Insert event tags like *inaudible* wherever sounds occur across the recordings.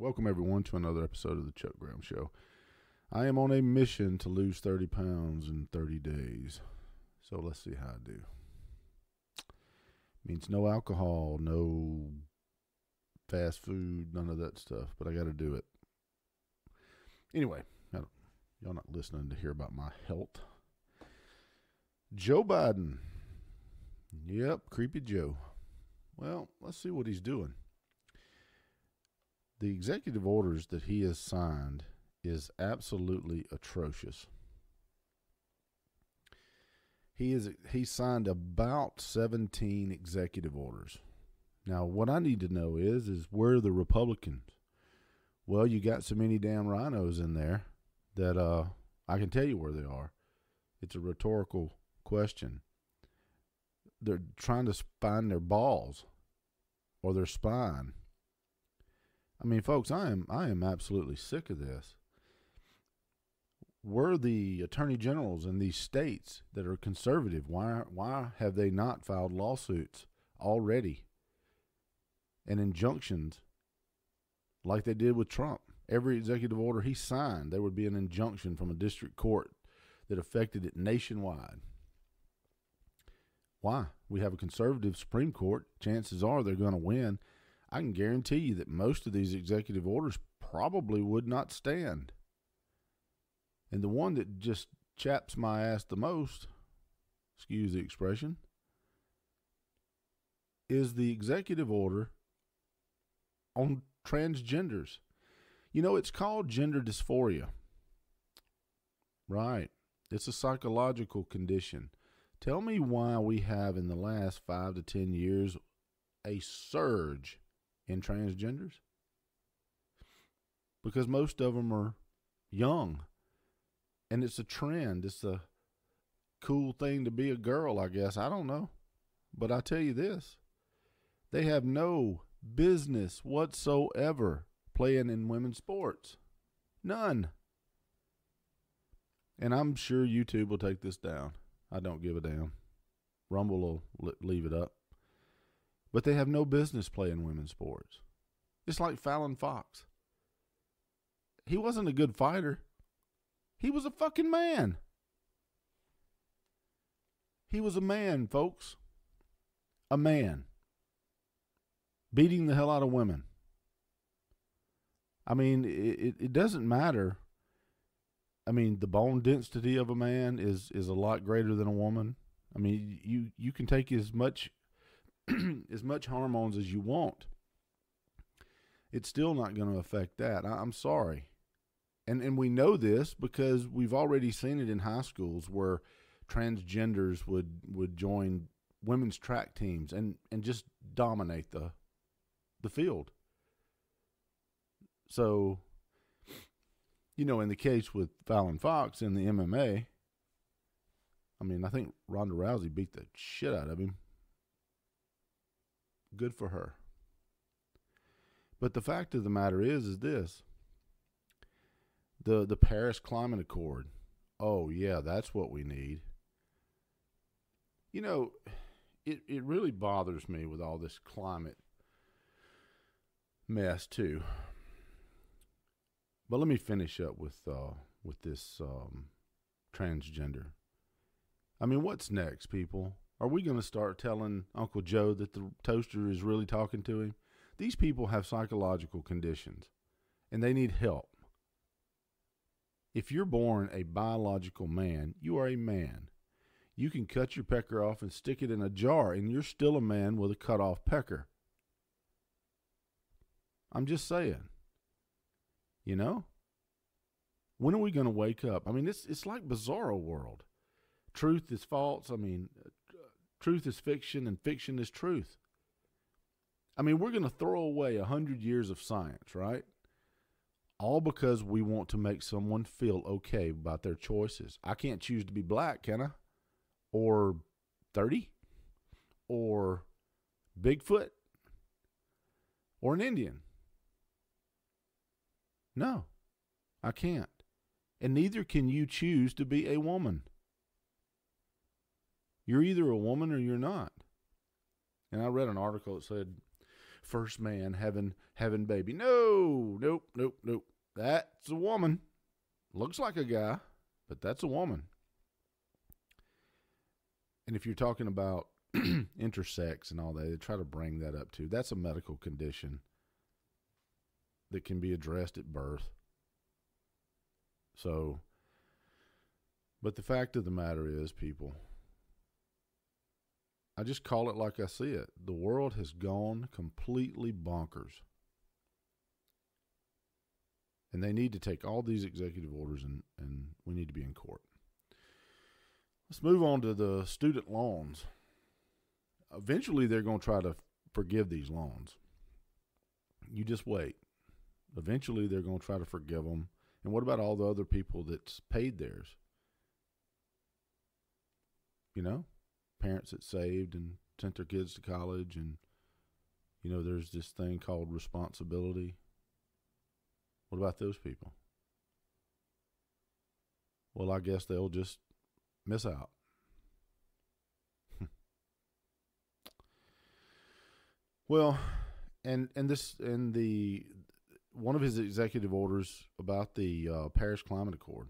Welcome, everyone, to another episode of the Chuck Graham Show. I am on a mission to lose 30 pounds in 30 days. So let's see how I do. Means no alcohol, no fast food, none of that stuff, but I got to do it. Anyway, y'all not listening to hear about my health. Joe Biden. Yep, creepy Joe. Well, let's see what he's doing. The executive orders that he has signed is absolutely atrocious. He is he signed about 17 executive orders. Now, what I need to know is is where are the Republicans? Well, you got so many damn RINOs in there that uh, I can tell you where they are. It's a rhetorical question. They're trying to spine their balls or their spine. I mean, folks, I am I am absolutely sick of this. Were the attorney generals in these states that are conservative, why why have they not filed lawsuits already and injunctions like they did with Trump? Every executive order he signed, there would be an injunction from a district court that affected it nationwide. Why? We have a conservative Supreme Court. Chances are they're going to win. I can guarantee you that most of these executive orders probably would not stand. And the one that just chaps my ass the most, excuse the expression, is the executive order on transgenders. You know, it's called gender dysphoria. Right. It's a psychological condition. Tell me why we have in the last five to ten years a surge in transgenders. Because most of them are young. And it's a trend. It's a cool thing to be a girl, I guess. I don't know. But I tell you this they have no business whatsoever playing in women's sports. None. And I'm sure YouTube will take this down. I don't give a damn. Rumble will leave it up. But they have no business playing women's sports. It's like Fallon Fox. He wasn't a good fighter. He was a fucking man. He was a man, folks. A man. Beating the hell out of women. I mean, it, it doesn't matter I mean, the bone density of a man is is a lot greater than a woman. I mean, you you can take as much *clears throat* as much hormones as you want. It's still not going to affect that. I, I'm sorry, and and we know this because we've already seen it in high schools where transgenders would would join women's track teams and and just dominate the the field. So you know, in the case with Fallon Fox in the MMA, I mean, I think Ronda Rousey beat the shit out of him. Good for her. But the fact of the matter is, is this: the the Paris Climate Accord. Oh yeah, that's what we need. You know, it it really bothers me with all this climate mess too. But let me finish up with uh, with this um, transgender. I mean, what's next, people? Are we going to start telling Uncle Joe that the toaster is really talking to him? These people have psychological conditions, and they need help. If you're born a biological man, you are a man. You can cut your pecker off and stick it in a jar, and you're still a man with a cut off pecker. I'm just saying. You know? When are we going to wake up? I mean, it's it's like bizarro world. Truth is false. I mean, truth is fiction and fiction is truth. I mean, we're going to throw away a hundred years of science, right? All because we want to make someone feel okay about their choices. I can't choose to be black, can I? Or 30? Or Bigfoot? Or an Indian? No, I can't. And neither can you choose to be a woman. You're either a woman or you're not. And I read an article that said first man having having baby. No, nope, nope, nope. That's a woman. Looks like a guy, but that's a woman. And if you're talking about *clears throat* intersex and all that, they try to bring that up too. That's a medical condition that can be addressed at birth. So, but the fact of the matter is, people, I just call it like I see it. The world has gone completely bonkers. And they need to take all these executive orders and, and we need to be in court. Let's move on to the student loans. Eventually, they're going to try to forgive these loans. You just wait. Eventually, they're going to try to forgive them. And what about all the other people that's paid theirs? You know, parents that saved and sent their kids to college, and, you know, there's this thing called responsibility. What about those people? Well, I guess they'll just miss out. *laughs* well, and and this and the one of his executive orders about the uh, Paris Climate Accord.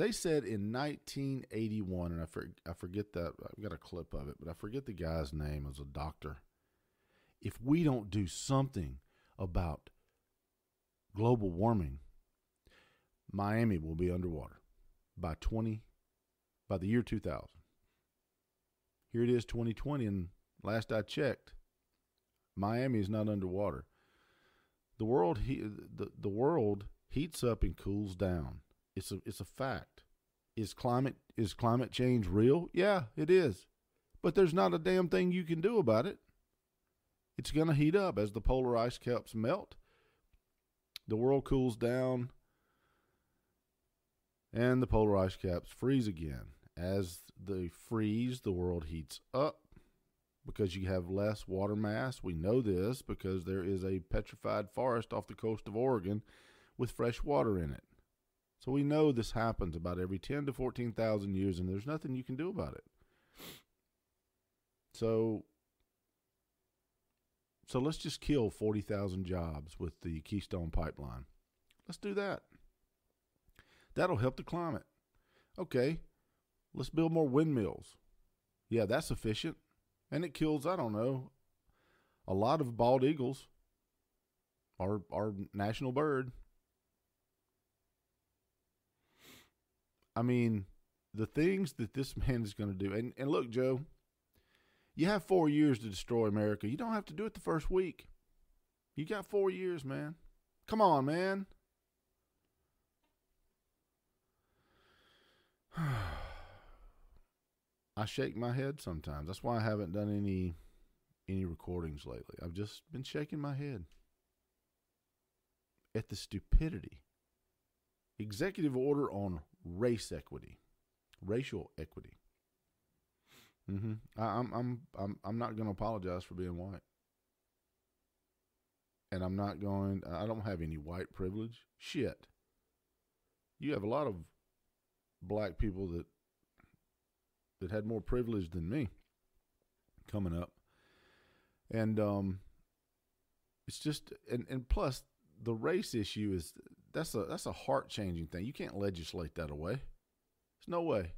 They said in 1981, and I, for, I forget that I've got a clip of it, but I forget the guy's name as a doctor. If we don't do something about global warming, Miami will be underwater by 20 by the year 2000. Here it is 2020 and last I checked, Miami is not underwater. The world he, the, the world heats up and cools down. It's a it's a fact. Is climate is climate change real? Yeah, it is. But there's not a damn thing you can do about it. It's going to heat up as the polar ice caps melt. The world cools down and the polar ice caps freeze again. As they freeze, the world heats up because you have less water mass. We know this because there is a petrified forest off the coast of Oregon with fresh water in it. So we know this happens about every 10 to 14,000 years and there's nothing you can do about it. So so let's just kill 40,000 jobs with the Keystone pipeline. Let's do that. That'll help the climate. Okay, let's build more windmills. Yeah, that's efficient. And it kills, I don't know, a lot of bald eagles, our, our national bird. I mean, the things that this man is going to do. And, and look, Joe, you have four years to destroy America. You don't have to do it the first week. You got four years, man. Come on, man. *sighs* I shake my head sometimes. That's why I haven't done any any recordings lately. I've just been shaking my head at the stupidity. Executive order on race equity, racial equity. Mm-hmm. I, am I'm I'm I'm not going to apologize for being white, and I'm not going. I don't have any white privilege. Shit. You have a lot of black people that that had more privilege than me coming up. And um it's just and, and plus the race issue is that's a that's a heart changing thing. You can't legislate that away. There's no way.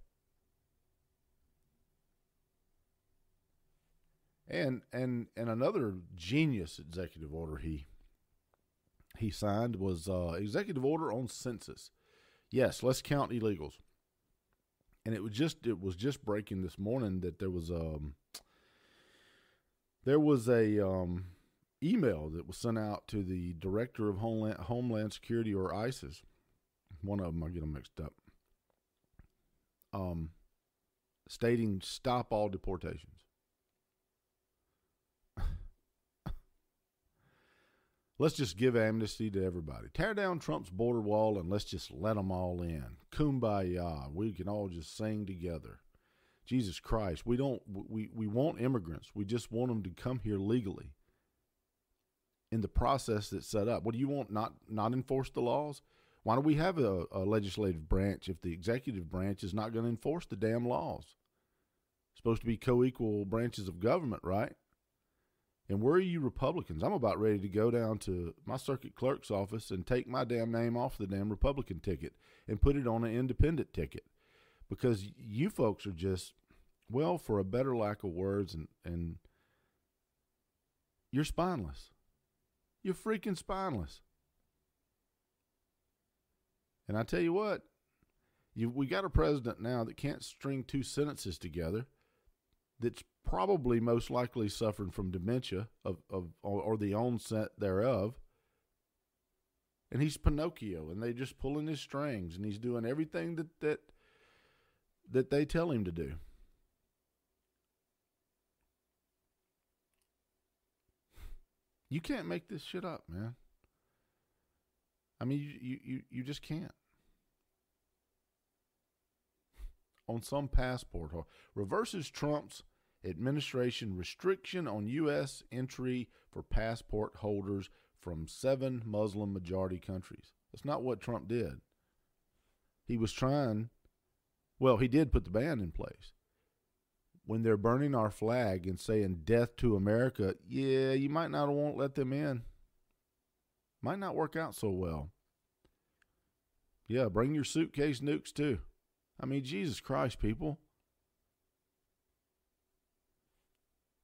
And and and another genius executive order he he signed was uh, executive order on census. Yes, let's count illegals and it was just it was just breaking this morning that there was um there was a um email that was sent out to the director of homeland homeland security or ISIS one of them I get them mixed up um stating stop all deportations *laughs* Let's just give amnesty to everybody. Tear down Trump's border wall and let's just let them all in. Kumbaya. We can all just sing together. Jesus Christ, we don't we we want immigrants. We just want them to come here legally. In the process that's set up. What do you want? Not not enforce the laws? Why do we have a, a legislative branch if the executive branch is not going to enforce the damn laws? Supposed to be co-equal branches of government, right? And where are you Republicans? I'm about ready to go down to my circuit clerk's office and take my damn name off the damn Republican ticket and put it on an independent ticket because you folks are just, well, for a better lack of words, and, and you're spineless. You're freaking spineless. And I tell you what, you, we got a president now that can't string two sentences together that's probably most likely suffering from dementia of, of or, the onset thereof. And he's Pinocchio, and they're just pulling his strings, and he's doing everything that that that they tell him to do. You can't make this shit up, man. I mean, you you you just can't. On some passport, reverses Trump's administration restriction on U.S. entry for passport holders from seven Muslim majority countries. That's not what Trump did. He was trying, well, he did put the ban in place. When they're burning our flag and saying death to America, yeah, you might not want to let them in. Might not work out so well. Yeah, bring your suitcase nukes too. I mean, Jesus Christ, people.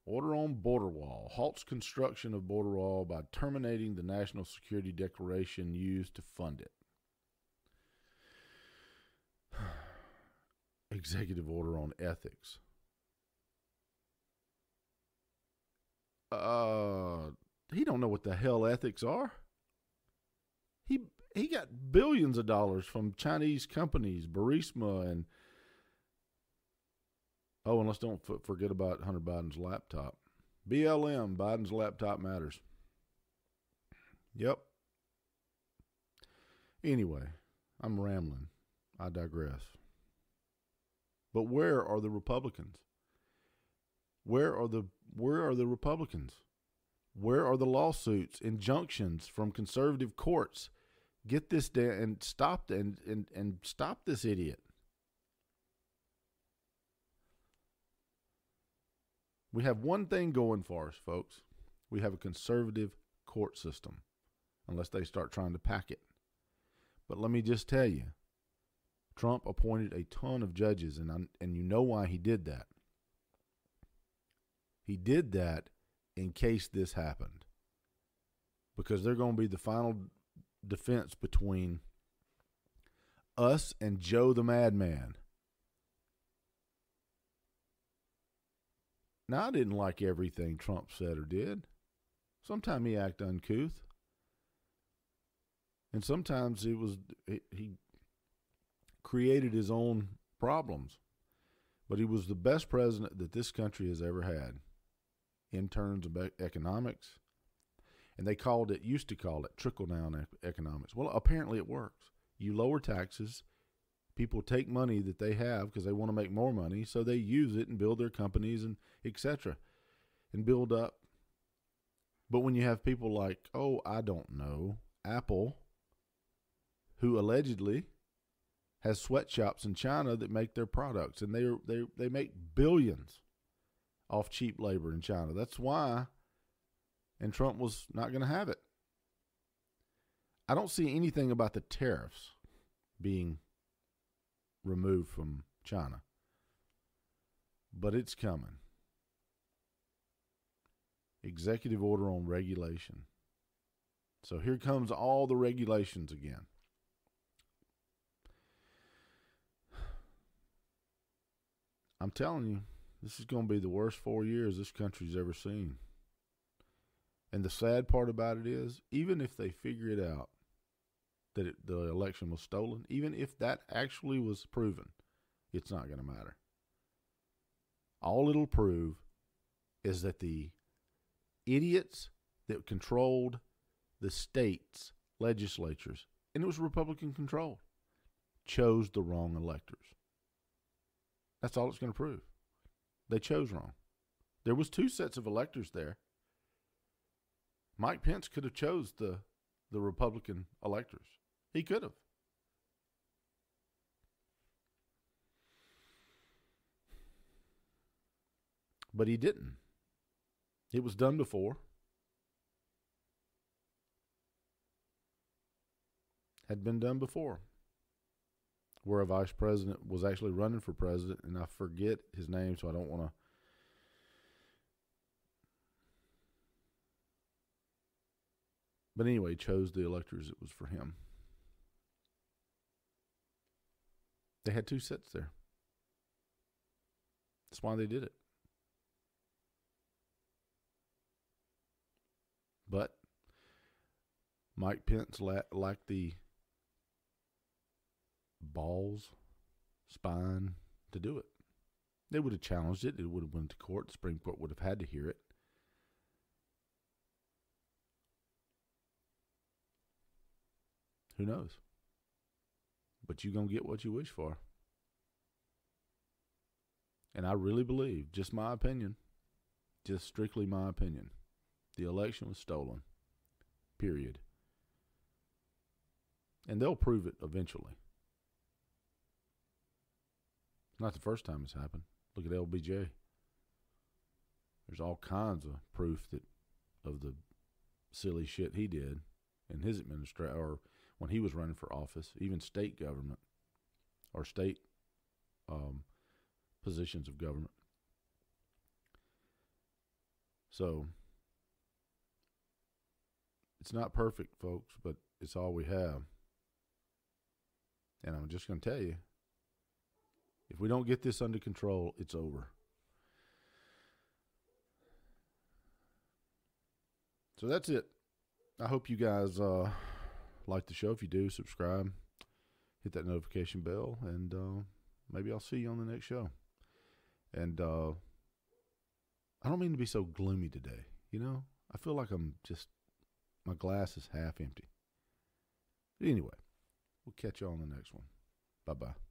Order on border wall halts construction of border wall by terminating the national security declaration used to fund it. *sighs* Executive order on ethics. Uh, he don't know what the hell ethics are. He he got billions of dollars from Chinese companies, Burisma and Oh, and let's don't forget about Hunter Biden's laptop. BLM, Biden's laptop matters. Yep. Anyway, I'm rambling. I digress. But where are the Republicans? Where are the where are the Republicans? Where are the lawsuits, injunctions from conservative courts? Get this down and stop and, and, and stop this idiot. We have one thing going for us, folks. We have a conservative court system, unless they start trying to pack it. But let me just tell you, Trump appointed a ton of judges, and and you know why he did that. He did that in case this happened, because they're going to be the final defense between us and Joe the Madman. Now, I didn't like everything Trump said or did. Sometimes he acted uncouth. And sometimes it was he created his own problems. But he was the best president that this country has ever had in terms of economics. And they called it, used to call it trickle down economics. Well, apparently it works. You lower taxes, people take money that they have because they want to make more money, so they use it and build their companies and etc. and build up. But when you have people like, oh, I don't know, Apple, who allegedly has sweatshops in China that make their products, and they they they make billions off cheap labor in China. That's why, and Trump was not going to have it. I don't see anything about the tariffs being removed from China. But it's coming. Executive order on regulation. So here comes all the regulations again. *sighs* I'm telling you, this is going to be the worst four years this country's ever seen. And the sad part about it is, even if they figure it out, that it, the election was stolen, even if that actually was proven, it's not going to matter. All it'll prove is that the idiots that controlled the states' legislatures, and it was Republican controlled, chose the wrong electors. That's all it's going to prove. They chose wrong. There was two sets of electors there. Mike Pence could have chose the the Republican electors. He could have. But he didn't. It was done before. Had been done before. Where a vice president was actually running for president, and I forget his name, so I don't want to. But anyway, chose the electors. It was for him. They had two sets there. That's why they did it. But Mike Pence la- lacked the balls, spine to do it. They would have challenged it. It would have went to court. The Supreme Court would have had to hear it. Who knows? But you're going to get what you wish for. And I really believe, just my opinion, just strictly my opinion, the election was stolen. Period. And they'll prove it eventually. Not the first time it's happened. Look at LBJ. There's all kinds of proof that of the silly shit he did in his administration or when he was running for office, even state government or state um, positions of government. So it's not perfect, folks, but it's all we have. And I'm just going to tell you if we don't get this under control, it's over. So that's it. I hope you guys uh, like the show. If you do, subscribe, hit that notification bell, and uh, maybe I'll see you on the next show. And uh, I don't mean to be so gloomy today. You know, I feel like I'm just my glass is half empty. But anyway, we'll catch you on the next one. Bye bye.